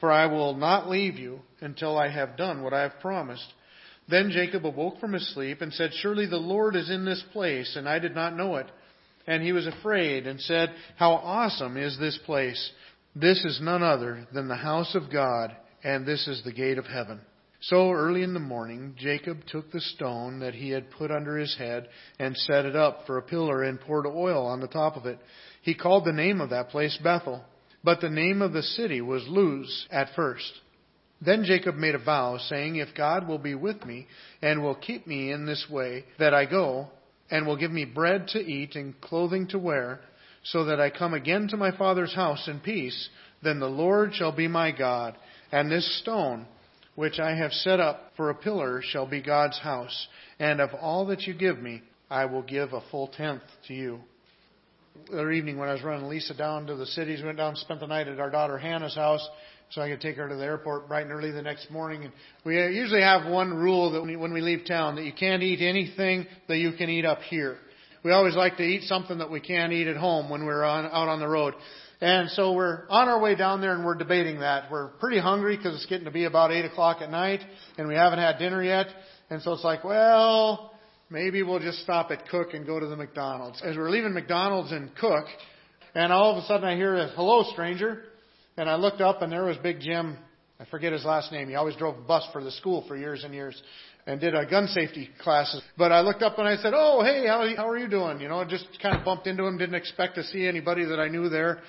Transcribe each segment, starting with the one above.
For I will not leave you until I have done what I have promised. Then Jacob awoke from his sleep and said, Surely the Lord is in this place, and I did not know it. And he was afraid and said, How awesome is this place! This is none other than the house of God, and this is the gate of heaven. So early in the morning, Jacob took the stone that he had put under his head and set it up for a pillar and poured oil on the top of it. He called the name of that place Bethel, but the name of the city was Luz at first. Then Jacob made a vow, saying, If God will be with me, and will keep me in this way that I go, and will give me bread to eat and clothing to wear, so that I come again to my father's house in peace, then the Lord shall be my God, and this stone, which I have set up for a pillar, shall be God's house. And of all that you give me, I will give a full tenth to you. The other evening when I was running Lisa down to the cities, went down and spent the night at our daughter Hannah's house so I could take her to the airport bright and early the next morning. And we usually have one rule that when we leave town that you can't eat anything that you can eat up here. We always like to eat something that we can't eat at home when we're on, out on the road. And so we're on our way down there and we're debating that. We're pretty hungry because it's getting to be about 8 o'clock at night and we haven't had dinner yet. And so it's like, well, maybe we'll just stop at Cook and go to the McDonald's. As we're leaving McDonald's and Cook, and all of a sudden I hear a hello stranger. And I looked up and there was Big Jim. I forget his last name. He always drove a bus for the school for years and years and did a gun safety classes. But I looked up and I said, "Oh, hey, how how are you doing?" You know, just kind of bumped into him. Didn't expect to see anybody that I knew there.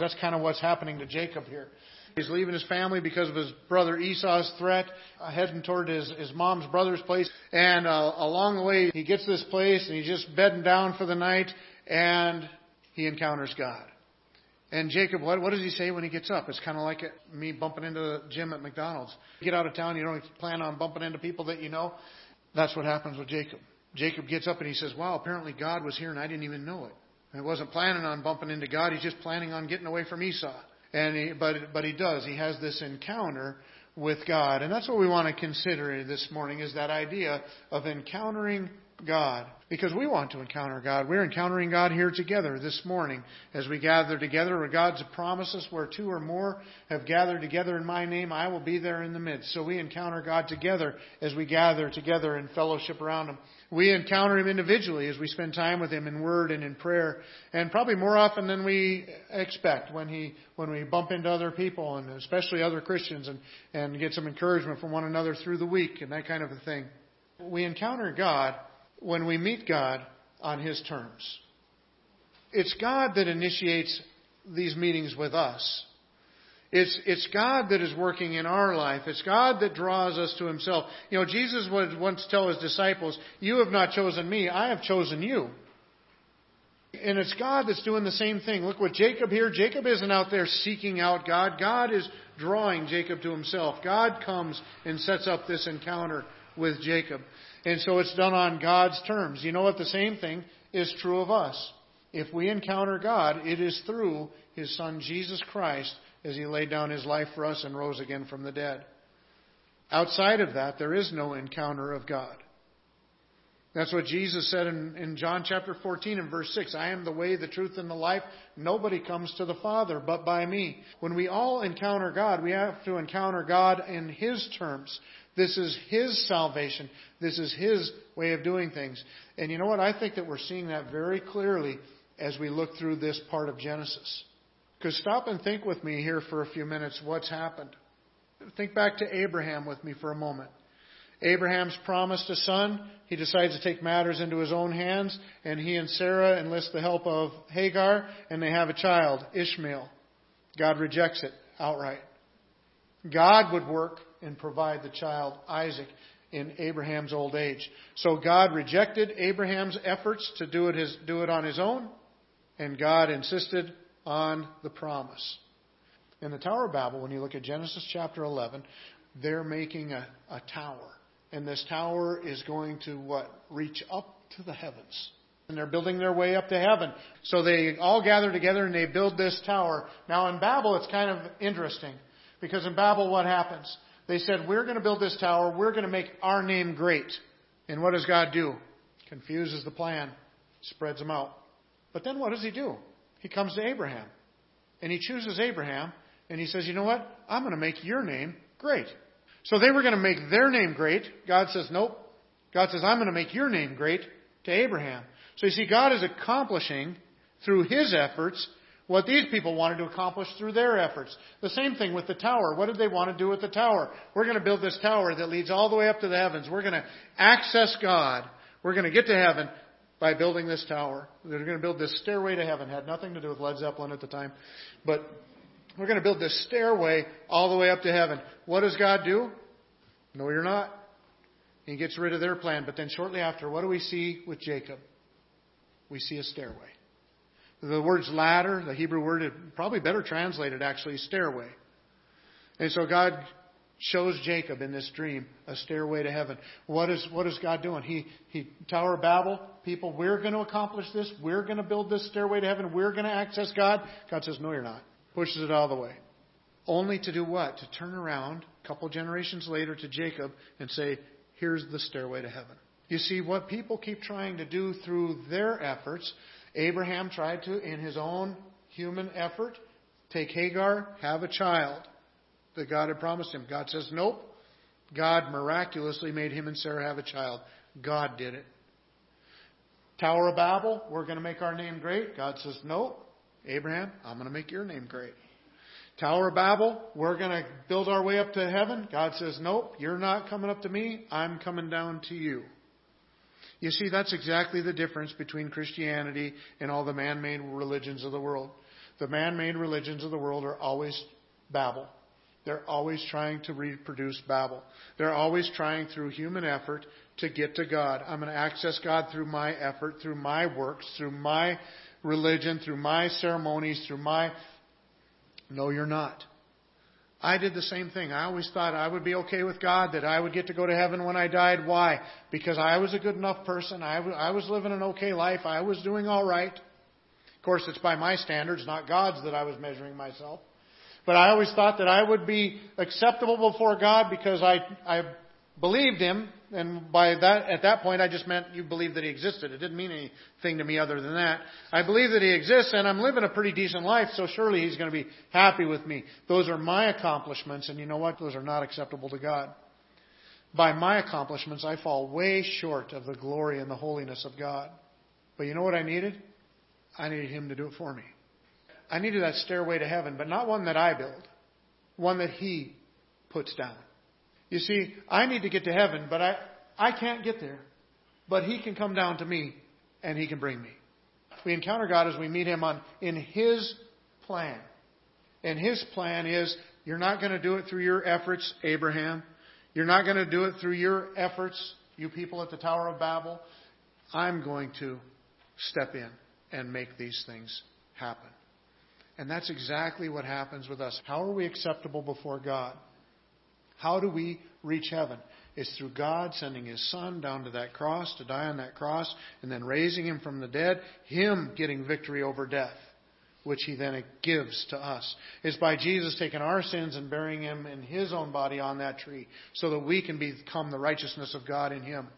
That's kind of what's happening to Jacob here. He's leaving his family because of his brother Esau's threat, uh, heading toward his, his mom's brother's place. And uh, along the way, he gets this place and he's just bedding down for the night, and he encounters God. And Jacob, what, what does he say when he gets up? It's kind of like me bumping into Jim at McDonald's. You get out of town, you don't plan on bumping into people that you know. That's what happens with Jacob. Jacob gets up and he says, Wow, apparently God was here and I didn't even know it. I wasn't planning on bumping into God. He's just planning on getting away from Esau. And he, but, but he does. He has this encounter with God. And that's what we want to consider this morning is that idea of encountering God because we want to encounter God. We're encountering God here together this morning as we gather together. Where God's promises, where two or more have gathered together in my name, I will be there in the midst. So we encounter God together as we gather together in fellowship around Him. We encounter Him individually as we spend time with Him in word and in prayer, and probably more often than we expect when He when we bump into other people and especially other Christians and and get some encouragement from one another through the week and that kind of a thing. We encounter God when we meet God on His terms. It's God that initiates these meetings with us. It's, it's God that is working in our life. It's God that draws us to Himself. You know, Jesus would once tell His disciples, You have not chosen me, I have chosen you. And it's God that's doing the same thing. Look what Jacob here. Jacob isn't out there seeking out God. God is drawing Jacob to himself. God comes and sets up this encounter with Jacob. And so it's done on God's terms. You know what? The same thing is true of us. If we encounter God, it is through His Son Jesus Christ as He laid down His life for us and rose again from the dead. Outside of that, there is no encounter of God. That's what Jesus said in, in John chapter 14 and verse 6. I am the way, the truth, and the life. Nobody comes to the Father but by me. When we all encounter God, we have to encounter God in His terms. This is His salvation. This is His way of doing things. And you know what? I think that we're seeing that very clearly as we look through this part of Genesis. Because stop and think with me here for a few minutes what's happened. Think back to Abraham with me for a moment. Abraham's promised a son. He decides to take matters into his own hands, and he and Sarah enlist the help of Hagar, and they have a child, Ishmael. God rejects it outright. God would work and provide the child, Isaac, in Abraham's old age. So God rejected Abraham's efforts to do it, his, do it on his own, and God insisted on the promise. In the Tower of Babel, when you look at Genesis chapter 11, they're making a, a tower. And this tower is going to what? Reach up to the heavens. And they're building their way up to heaven. So they all gather together and they build this tower. Now in Babel, it's kind of interesting. Because in Babel, what happens? They said, We're going to build this tower. We're going to make our name great. And what does God do? Confuses the plan, spreads them out. But then what does he do? He comes to Abraham. And he chooses Abraham. And he says, You know what? I'm going to make your name great. So they were going to make their name great. God says, Nope. God says, I'm going to make your name great to Abraham. So you see, God is accomplishing through his efforts what these people wanted to accomplish through their efforts. The same thing with the tower. What did they want to do with the tower? We're going to build this tower that leads all the way up to the heavens. We're going to access God. We're going to get to heaven by building this tower. They're going to build this stairway to heaven. Had nothing to do with Led Zeppelin at the time. But we're going to build this stairway all the way up to heaven. What does God do? No, you're not. He gets rid of their plan. But then shortly after, what do we see with Jacob? We see a stairway. The word's ladder, the Hebrew word, probably better translated actually, stairway. And so God shows Jacob in this dream a stairway to heaven. What is, what is God doing? He, he, Tower of Babel, people, we're going to accomplish this. We're going to build this stairway to heaven. We're going to access God. God says, no, you're not. Pushes it all the way. Only to do what? To turn around a couple generations later to Jacob and say, here's the stairway to heaven. You see, what people keep trying to do through their efforts, Abraham tried to, in his own human effort, take Hagar, have a child that God had promised him. God says, nope. God miraculously made him and Sarah have a child. God did it. Tower of Babel, we're going to make our name great. God says, nope. Abraham, I'm going to make your name great. Tower of Babel, we're going to build our way up to heaven. God says, nope, you're not coming up to me. I'm coming down to you. You see, that's exactly the difference between Christianity and all the man made religions of the world. The man made religions of the world are always Babel. They're always trying to reproduce Babel. They're always trying through human effort to get to God. I'm going to access God through my effort, through my works, through my religion, through my ceremonies, through my. No, you're not. I did the same thing. I always thought I would be okay with God, that I would get to go to heaven when I died. Why? Because I was a good enough person. I, w- I was living an okay life. I was doing all right. Of course, it's by my standards, not God's, that I was measuring myself. But I always thought that I would be acceptable before God because I, I believed Him and by that, at that point, I just meant you believe that he existed. It didn't mean anything to me other than that. I believe that he exists, and I'm living a pretty decent life, so surely he's going to be happy with me. Those are my accomplishments, and you know what? Those are not acceptable to God. By my accomplishments, I fall way short of the glory and the holiness of God. But you know what I needed? I needed him to do it for me. I needed that stairway to heaven, but not one that I build, one that he puts down. You see, I need to get to heaven, but I, I can't get there. But He can come down to me and He can bring me. We encounter God as we meet Him on in His plan. And His plan is you're not going to do it through your efforts, Abraham. You're not going to do it through your efforts, you people at the Tower of Babel. I'm going to step in and make these things happen. And that's exactly what happens with us. How are we acceptable before God? How do we reach heaven? It's through God sending His Son down to that cross to die on that cross and then raising Him from the dead, Him getting victory over death, which He then gives to us. It's by Jesus taking our sins and burying Him in His own body on that tree so that we can become the righteousness of God in Him.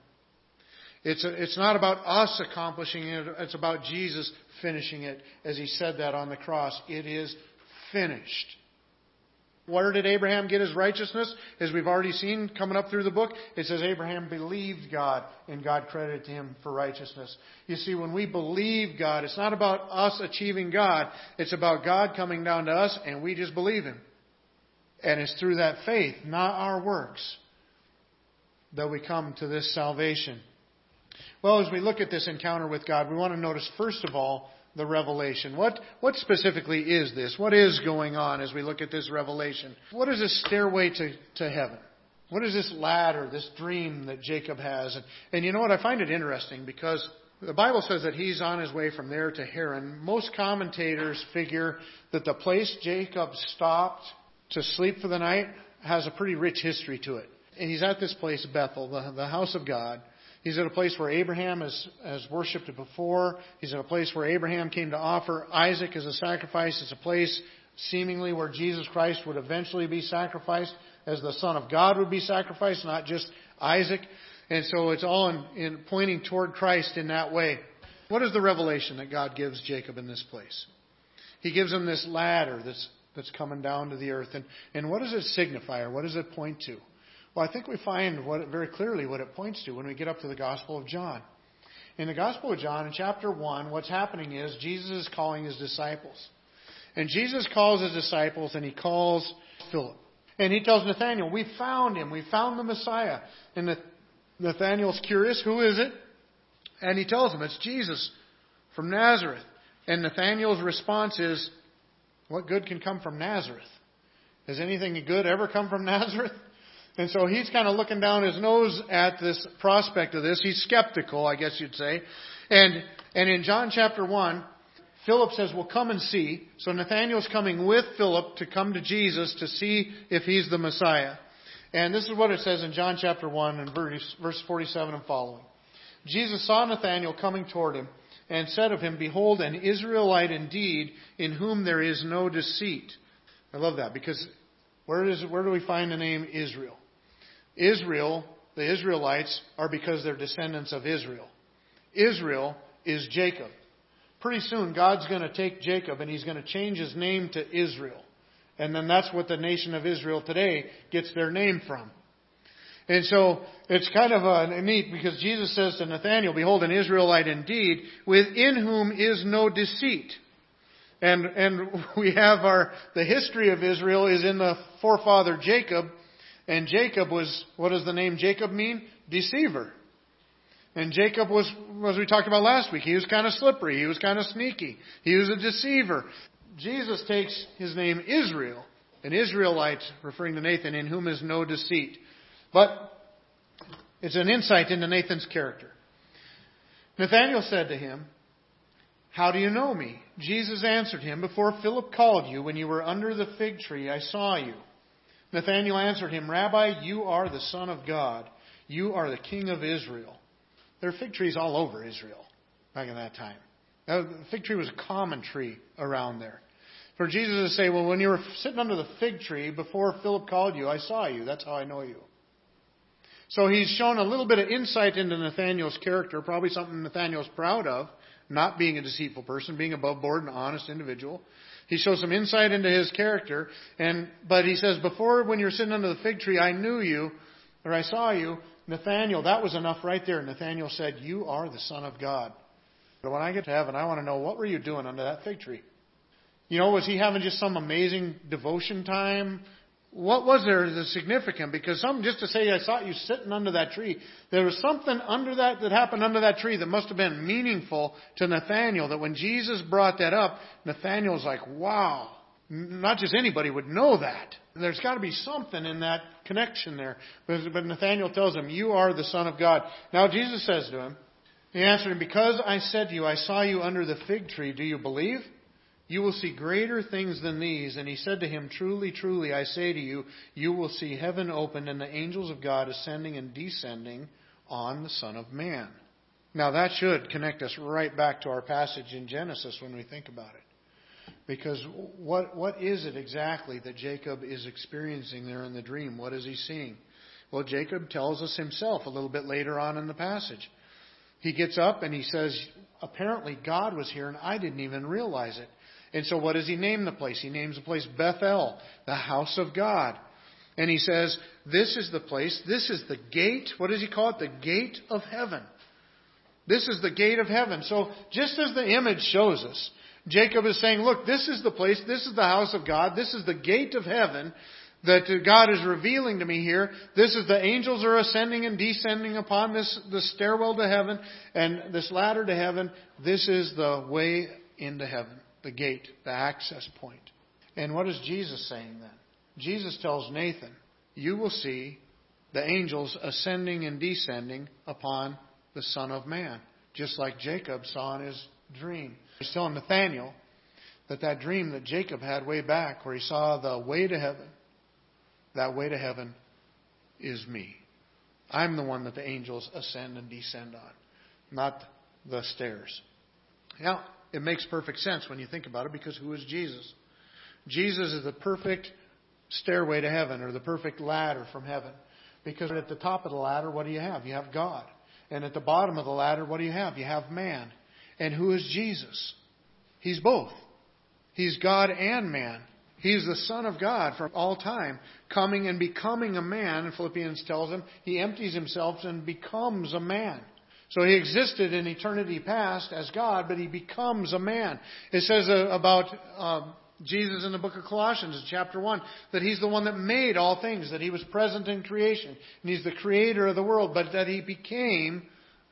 It's, a, it's not about us accomplishing it, it's about Jesus finishing it as He said that on the cross. It is finished. Where did Abraham get his righteousness? As we've already seen coming up through the book, it says Abraham believed God and God credited him for righteousness. You see, when we believe God, it's not about us achieving God. It's about God coming down to us and we just believe Him. And it's through that faith, not our works. that we come to this salvation? Well, as we look at this encounter with God, we want to notice, first of all, the revelation. What, what specifically is this? What is going on as we look at this revelation? What is this stairway to, to heaven? What is this ladder, this dream that Jacob has? And, and you know what? I find it interesting because the Bible says that he's on his way from there to Haran. Most commentators figure that the place Jacob stopped to sleep for the night has a pretty rich history to it. And he's at this place, Bethel, the, the house of God. He's at a place where Abraham has, has worshipped before. He's at a place where Abraham came to offer Isaac as a sacrifice. It's a place seemingly where Jesus Christ would eventually be sacrificed as the Son of God would be sacrificed, not just Isaac. And so it's all in, in pointing toward Christ in that way. What is the revelation that God gives Jacob in this place? He gives him this ladder that's, that's coming down to the earth. And, and what does it signify or what does it point to? Well, I think we find what, very clearly what it points to when we get up to the Gospel of John. In the Gospel of John, in chapter 1, what's happening is Jesus is calling his disciples. And Jesus calls his disciples and he calls Philip. And he tells Nathanael, We found him. We found the Messiah. And Nathanael's curious, Who is it? And he tells him, It's Jesus from Nazareth. And Nathanael's response is, What good can come from Nazareth? Has anything good ever come from Nazareth? And so he's kind of looking down his nose at this prospect of this. He's skeptical, I guess you'd say. And, and in John chapter 1, Philip says, Well, come and see. So Nathanael's coming with Philip to come to Jesus to see if he's the Messiah. And this is what it says in John chapter 1 and verse, verse 47 and following. Jesus saw Nathanael coming toward him and said of him, Behold, an Israelite indeed, in whom there is no deceit. I love that because where, is, where do we find the name Israel? Israel, the Israelites, are because they're descendants of Israel. Israel is Jacob. Pretty soon, God's going to take Jacob and he's going to change his name to Israel. And then that's what the nation of Israel today gets their name from. And so it's kind of a neat because Jesus says to Nathanael, Behold, an Israelite indeed, within whom is no deceit. And, and we have our, the history of Israel is in the forefather Jacob, and Jacob was, what does the name Jacob mean? Deceiver. And Jacob was, as we talked about last week, he was kind of slippery. He was kind of sneaky. He was a deceiver. Jesus takes his name Israel, an Israelite, referring to Nathan, in whom is no deceit. But it's an insight into Nathan's character. Nathanael said to him, How do you know me? Jesus answered him, Before Philip called you, when you were under the fig tree, I saw you. Nathanael answered him, Rabbi, you are the Son of God. You are the King of Israel. There are fig trees all over Israel back in that time. Now, the fig tree was a common tree around there. For Jesus to say, Well, when you were sitting under the fig tree before Philip called you, I saw you. That's how I know you. So he's shown a little bit of insight into Nathaniel's character, probably something Nathaniel's proud of, not being a deceitful person, being above board and honest individual. He shows some insight into his character, and but he says, Before when you were sitting under the fig tree, I knew you, or I saw you. Nathaniel, that was enough right there. Nathaniel said, You are the Son of God. But when I get to heaven, I want to know what were you doing under that fig tree? You know, was he having just some amazing devotion time? What was there that's significant? Because some, just to say I saw you sitting under that tree, there was something under that that happened under that tree that must have been meaningful to Nathaniel. That when Jesus brought that up, Nathaniel's like, wow. Not just anybody would know that. There's got to be something in that connection there. But, but Nathaniel tells him, You are the Son of God. Now Jesus says to him, He answered him, Because I said to you, I saw you under the fig tree, do you believe? You will see greater things than these. And he said to him, Truly, truly, I say to you, you will see heaven opened and the angels of God ascending and descending on the Son of Man. Now, that should connect us right back to our passage in Genesis when we think about it. Because what, what is it exactly that Jacob is experiencing there in the dream? What is he seeing? Well, Jacob tells us himself a little bit later on in the passage. He gets up and he says, Apparently, God was here and I didn't even realize it. And so what does he name the place? He names the place Bethel, the house of God. And he says, This is the place, this is the gate. What does he call it? The gate of heaven. This is the gate of heaven. So just as the image shows us, Jacob is saying, Look, this is the place, this is the house of God, this is the gate of heaven. that God is revealing to me here. This is the angels are ascending and descending upon this, this stairwell to heaven and this ladder to heaven. This is the way into heaven, the gate, the access point. And what is Jesus saying then? Jesus tells Nathan, You will see the angels ascending and descending upon the Son of Man, just like Jacob saw in his dream. He's telling Nathaniel that that dream that Jacob had way back, where he saw the way to heaven, that way to heaven is me. I'm the one that the angels ascend and descend on, not the stairs. Now, it makes perfect sense when you think about it because who is Jesus? Jesus is the perfect stairway to heaven or the perfect ladder from heaven. Because at the top of the ladder, what do you have? You have God. And at the bottom of the ladder, what do you have? You have man. And who is Jesus? He's both. He's God and man. He's the Son of God from all time, coming and becoming a man. Philippians tells him he empties himself and becomes a man. So he existed in eternity past as God, but he becomes a man. It says uh, about uh, Jesus in the book of Colossians, chapter 1, that he's the one that made all things, that he was present in creation, and he's the creator of the world, but that he became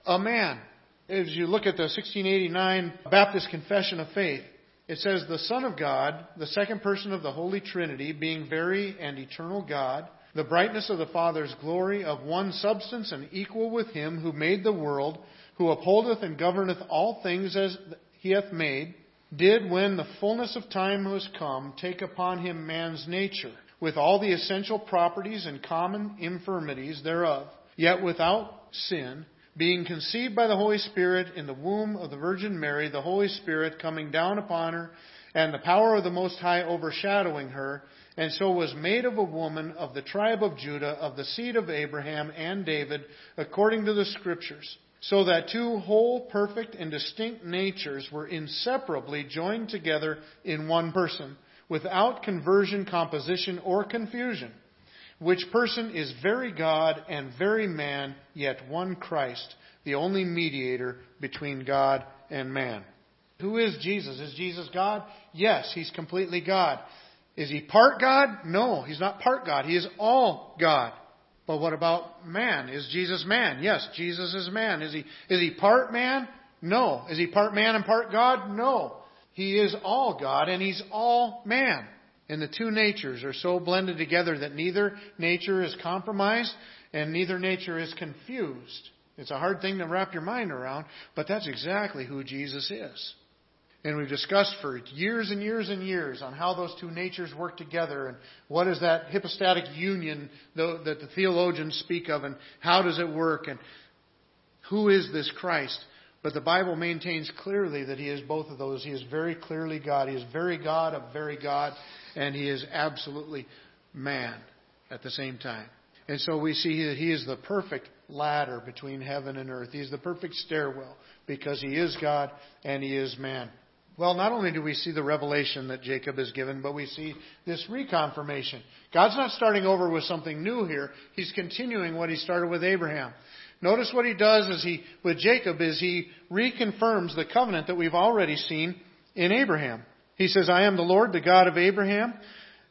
a man. As you look at the 1689 Baptist Confession of Faith, it says, The Son of God, the second person of the Holy Trinity, being very and eternal God, the brightness of the Father's glory, of one substance and equal with him who made the world, who upholdeth and governeth all things as he hath made, did, when the fullness of time was come, take upon him man's nature, with all the essential properties and common infirmities thereof, yet without sin, being conceived by the Holy Spirit in the womb of the Virgin Mary, the Holy Spirit coming down upon her, and the power of the Most High overshadowing her, and so was made of a woman of the tribe of Judah, of the seed of Abraham and David, according to the Scriptures, so that two whole, perfect, and distinct natures were inseparably joined together in one person, without conversion, composition, or confusion which person is very God and very man, yet one Christ, the only mediator between God and man. Who is Jesus? Is Jesus God? Yes, he's completely God. Is he part God? No, he's not part God. He is all God. But what about man? Is Jesus man? Yes, Jesus is man. Is he, is he part man? No. Is he part man and part God? No. He is all God and he's all man. And the two natures are so blended together that neither nature is compromised and neither nature is confused. It's a hard thing to wrap your mind around, but that's exactly who Jesus is. And we've discussed for years and years and years on how those two natures work together and what is that hypostatic union that the theologians speak of and how does it work and who is this Christ. But the Bible maintains clearly that he is both of those. He is very clearly God. He is very God of very God and he is absolutely man at the same time. And so we see that he is the perfect ladder between heaven and earth. He is the perfect stairwell because he is God and he is man. Well, not only do we see the revelation that Jacob is given, but we see this reconfirmation. God's not starting over with something new here. He's continuing what he started with Abraham. Notice what he does as he, with Jacob is he reconfirms the covenant that we've already seen in Abraham. He says, I am the Lord, the God of Abraham,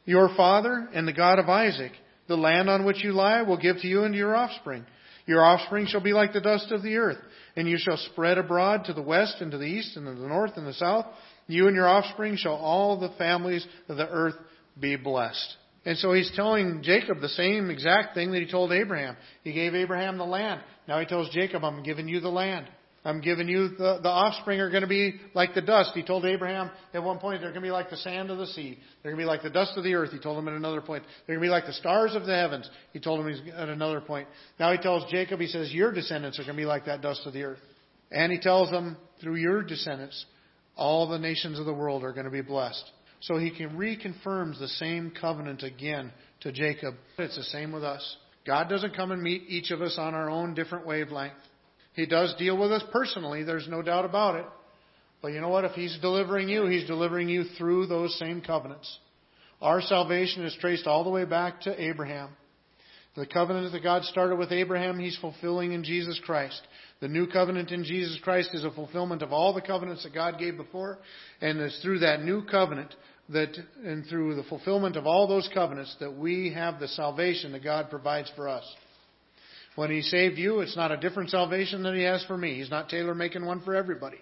your father, and the God of Isaac. The land on which you lie will give to you and to your offspring. Your offspring shall be like the dust of the earth, and you shall spread abroad to the west and to the east and to the north and the south. You and your offspring shall all the families of the earth be blessed. And so he's telling Jacob the same exact thing that he told Abraham. He gave Abraham the land. Now he tells Jacob, I'm giving you the land. I'm giving you the, the offspring are going to be like the dust. He told Abraham at one point they're going to be like the sand of the sea. They're going to be like the dust of the earth. He told him at another point they're going to be like the stars of the heavens. He told him at another point. Now he tells Jacob, he says, your descendants are going to be like that dust of the earth. And he tells them, through your descendants, all the nations of the world are going to be blessed. So he can reconfirms the same covenant again to Jacob. It's the same with us. God doesn't come and meet each of us on our own different wavelength. He does deal with us personally, there's no doubt about it. But you know what? If He's delivering you, He's delivering you through those same covenants. Our salvation is traced all the way back to Abraham. The covenant that God started with Abraham, He's fulfilling in Jesus Christ. The new covenant in Jesus Christ is a fulfillment of all the covenants that God gave before, and it's through that new covenant that, and through the fulfillment of all those covenants, that we have the salvation that God provides for us. When He saved you, it's not a different salvation than He has for me. He's not tailor making one for everybody.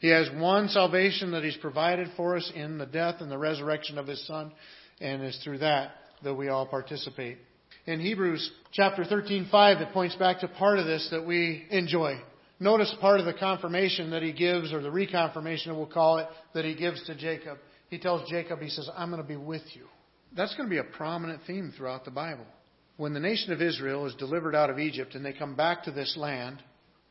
He has one salvation that He's provided for us in the death and the resurrection of His Son, and it's through that that we all participate. In Hebrews chapter 13:5, it points back to part of this that we enjoy. Notice part of the confirmation that he gives, or the reconfirmation, we'll call it, that he gives to Jacob. He tells Jacob, he says, I'm going to be with you. That's going to be a prominent theme throughout the Bible. When the nation of Israel is delivered out of Egypt and they come back to this land,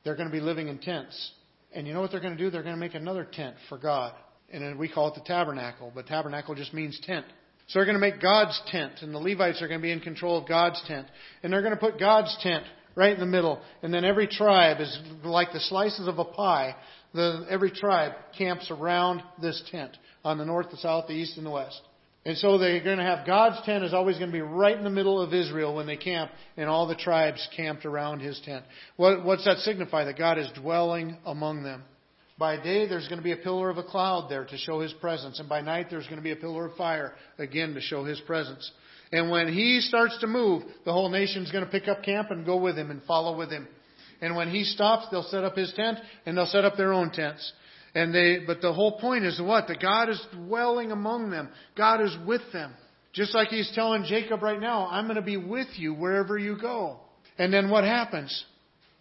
they're going to be living in tents. And you know what they're going to do? They're going to make another tent for God. And we call it the tabernacle, but tabernacle just means tent. So they're going to make God's tent, and the Levites are going to be in control of God's tent. And they're going to put God's tent right in the middle. And then every tribe is like the slices of a pie. The, every tribe camps around this tent on the north, the south, the east, and the west. And so they're going to have God's tent is always going to be right in the middle of Israel when they camp, and all the tribes camped around his tent. What, what's that signify? That God is dwelling among them. By day, there's going to be a pillar of a cloud there to show his presence, and by night, there's going to be a pillar of fire, again, to show his presence. And when he starts to move, the whole nation's going to pick up camp and go with him and follow with him. And when he stops, they'll set up his tent and they'll set up their own tents. And they, but the whole point is what? That God is dwelling among them. God is with them. Just like he's telling Jacob right now, I'm going to be with you wherever you go. And then what happens?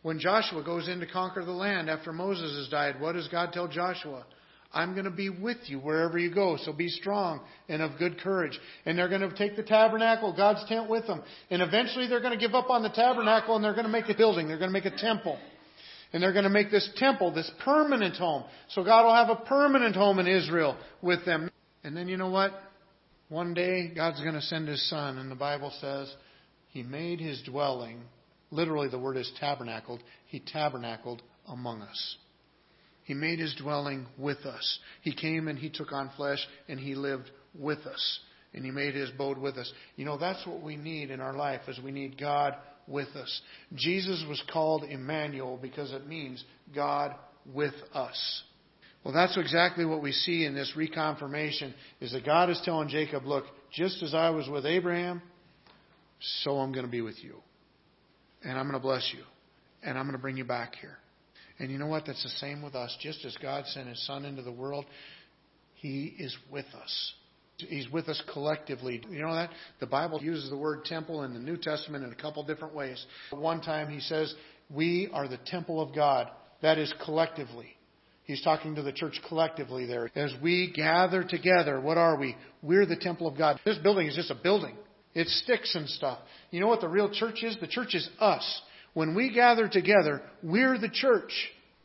When Joshua goes in to conquer the land after Moses has died, what does God tell Joshua? I'm going to be with you wherever you go. So be strong and of good courage. And they're going to take the tabernacle, God's tent with them. And eventually they're going to give up on the tabernacle and they're going to make a building. They're going to make a temple. And they're going to make this temple, this permanent home. So God will have a permanent home in Israel with them. And then you know what? One day God's going to send His Son. And the Bible says He made His dwelling. Literally the word is tabernacled. He tabernacled among us. He made his dwelling with us. He came and he took on flesh and he lived with us. And he made his abode with us. You know, that's what we need in our life is we need God with us. Jesus was called Emmanuel because it means God with us. Well, that's exactly what we see in this reconfirmation is that God is telling Jacob, look, just as I was with Abraham, so I'm going to be with you. And I'm going to bless you. And I'm going to bring you back here. And you know what? That's the same with us. Just as God sent His Son into the world, He is with us. He's with us collectively. You know that? The Bible uses the word temple in the New Testament in a couple different ways. One time He says, We are the temple of God. That is collectively. He's talking to the church collectively there. As we gather together, what are we? We're the temple of God. This building is just a building. It sticks and stuff. You know what the real church is? The church is us. When we gather together, we're the church.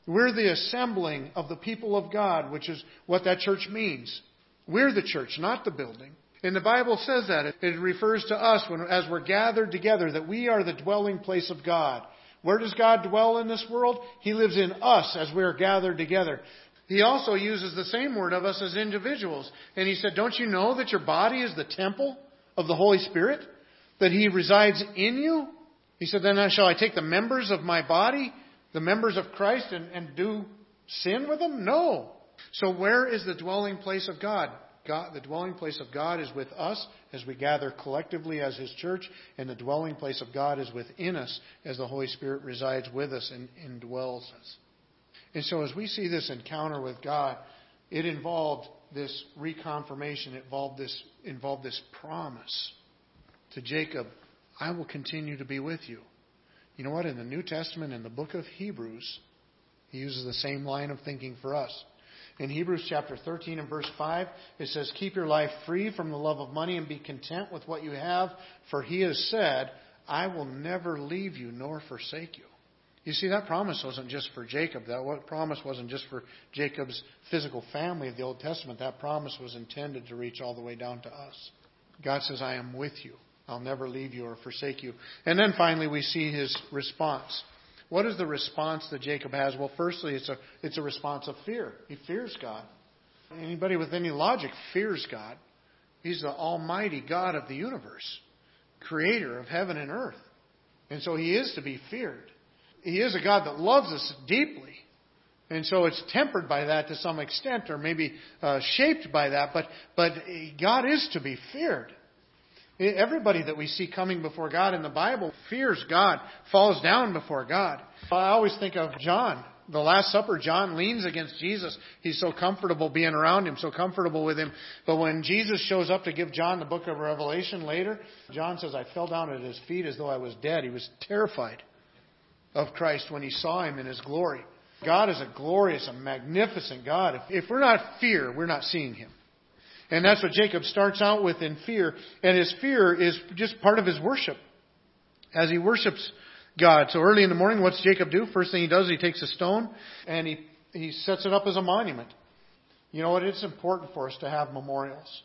We're the assembling of the people of God, which is what that church means. We're the church, not the building. And the Bible says that. It refers to us when, as we're gathered together, that we are the dwelling place of God. Where does God dwell in this world? He lives in us as we are gathered together. He also uses the same word of us as individuals. And he said, Don't you know that your body is the temple of the Holy Spirit? That He resides in you? He said, Then shall I take the members of my body, the members of Christ, and, and do sin with them? No. So where is the dwelling place of God? God? The dwelling place of God is with us as we gather collectively as His church, and the dwelling place of God is within us as the Holy Spirit resides with us and indwells us. And so as we see this encounter with God, it involved this reconfirmation, it involved this, involved this promise to Jacob I will continue to be with you. You know what? In the New Testament, in the book of Hebrews, he uses the same line of thinking for us. In Hebrews chapter 13 and verse 5, it says, Keep your life free from the love of money and be content with what you have, for he has said, I will never leave you nor forsake you. You see, that promise wasn't just for Jacob. That promise wasn't just for Jacob's physical family of the Old Testament. That promise was intended to reach all the way down to us. God says, I am with you. I'll never leave you or forsake you. And then finally, we see his response. What is the response that Jacob has? Well, firstly, it's a, it's a response of fear. He fears God. Anybody with any logic fears God. He's the almighty God of the universe, creator of heaven and earth. And so he is to be feared. He is a God that loves us deeply. And so it's tempered by that to some extent, or maybe uh, shaped by that. But but God is to be feared. Everybody that we see coming before God in the Bible fears God, falls down before God. I always think of John. The Last Supper, John leans against Jesus. He's so comfortable being around him, so comfortable with him. But when Jesus shows up to give John the book of Revelation later, John says, I fell down at his feet as though I was dead. He was terrified of Christ when he saw him in his glory. God is a glorious, a magnificent God. If, if we're not fear, we're not seeing him. And that's what Jacob starts out with in fear. And his fear is just part of his worship. As he worships God. So early in the morning, what's Jacob do? First thing he does, he takes a stone and he, he sets it up as a monument. You know what? It's important for us to have memorials.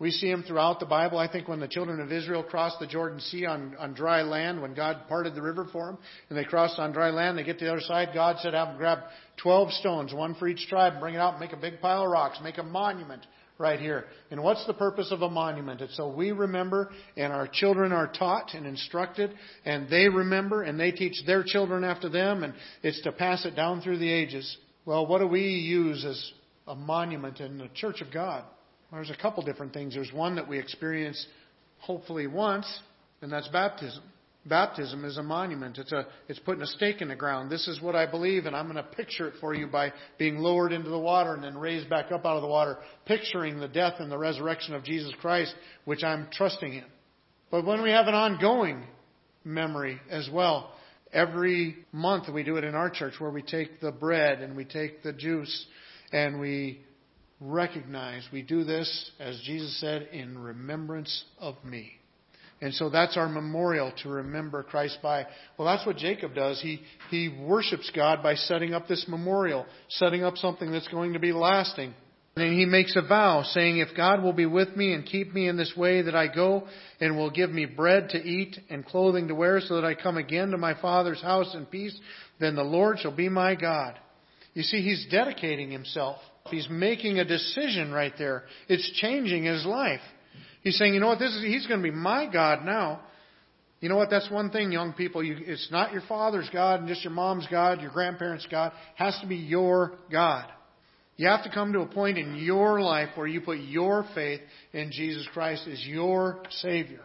We see them throughout the Bible. I think when the children of Israel crossed the Jordan Sea on, on dry land, when God parted the river for them, and they crossed on dry land, they get to the other side, God said, have them grab 12 stones, one for each tribe, and bring it out and make a big pile of rocks, make a monument right here. And what's the purpose of a monument? It's so we remember and our children are taught and instructed and they remember and they teach their children after them and it's to pass it down through the ages. Well, what do we use as a monument in the Church of God? There's a couple different things. There's one that we experience hopefully once, and that's baptism. Baptism is a monument. It's a it's putting a stake in the ground. This is what I believe, and I'm going to picture it for you by being lowered into the water and then raised back up out of the water, picturing the death and the resurrection of Jesus Christ, which I'm trusting in. But when we have an ongoing memory as well, every month we do it in our church where we take the bread and we take the juice and we recognize we do this, as Jesus said, in remembrance of me. And so that's our memorial to remember Christ by. Well, that's what Jacob does. He, he worships God by setting up this memorial, setting up something that's going to be lasting. And he makes a vow saying, if God will be with me and keep me in this way that I go and will give me bread to eat and clothing to wear so that I come again to my father's house in peace, then the Lord shall be my God. You see, he's dedicating himself. He's making a decision right there. It's changing his life. He's saying, you know what, this is, he's going to be my God now. You know what? That's one thing, young people. You, it's not your father's God and just your mom's God, your grandparents' God. It has to be your God. You have to come to a point in your life where you put your faith in Jesus Christ as your Savior.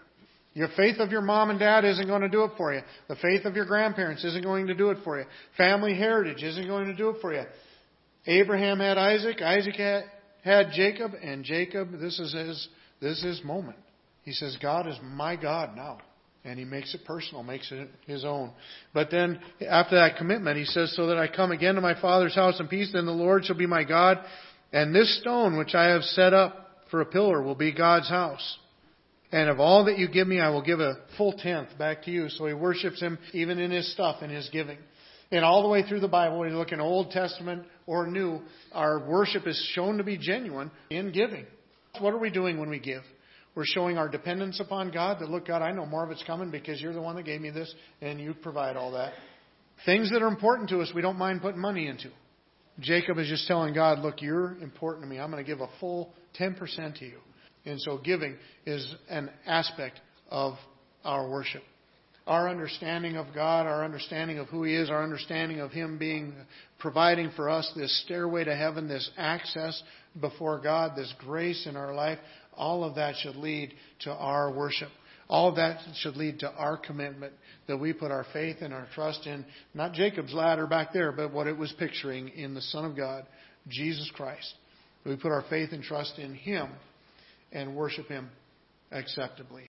Your faith of your mom and dad isn't going to do it for you. The faith of your grandparents isn't going to do it for you. Family heritage isn't going to do it for you. Abraham had Isaac, Isaac had, had Jacob, and Jacob, this is his this is his moment. He says, God is my God now. And he makes it personal, makes it his own. But then, after that commitment, he says, So that I come again to my Father's house in peace, then the Lord shall be my God. And this stone which I have set up for a pillar will be God's house. And of all that you give me, I will give a full tenth back to you. So he worships him even in his stuff, in his giving. And all the way through the Bible, when you look in Old Testament or New, our worship is shown to be genuine in giving. What are we doing when we give? We're showing our dependence upon God that, look, God, I know more of it's coming because you're the one that gave me this and you provide all that. Things that are important to us, we don't mind putting money into. Jacob is just telling God, look, you're important to me. I'm going to give a full 10% to you. And so giving is an aspect of our worship. Our understanding of God, our understanding of who He is, our understanding of Him being providing for us this stairway to heaven, this access before God, this grace in our life, all of that should lead to our worship. All of that should lead to our commitment that we put our faith and our trust in, not Jacob's ladder back there, but what it was picturing in the Son of God, Jesus Christ. We put our faith and trust in Him and worship Him acceptably.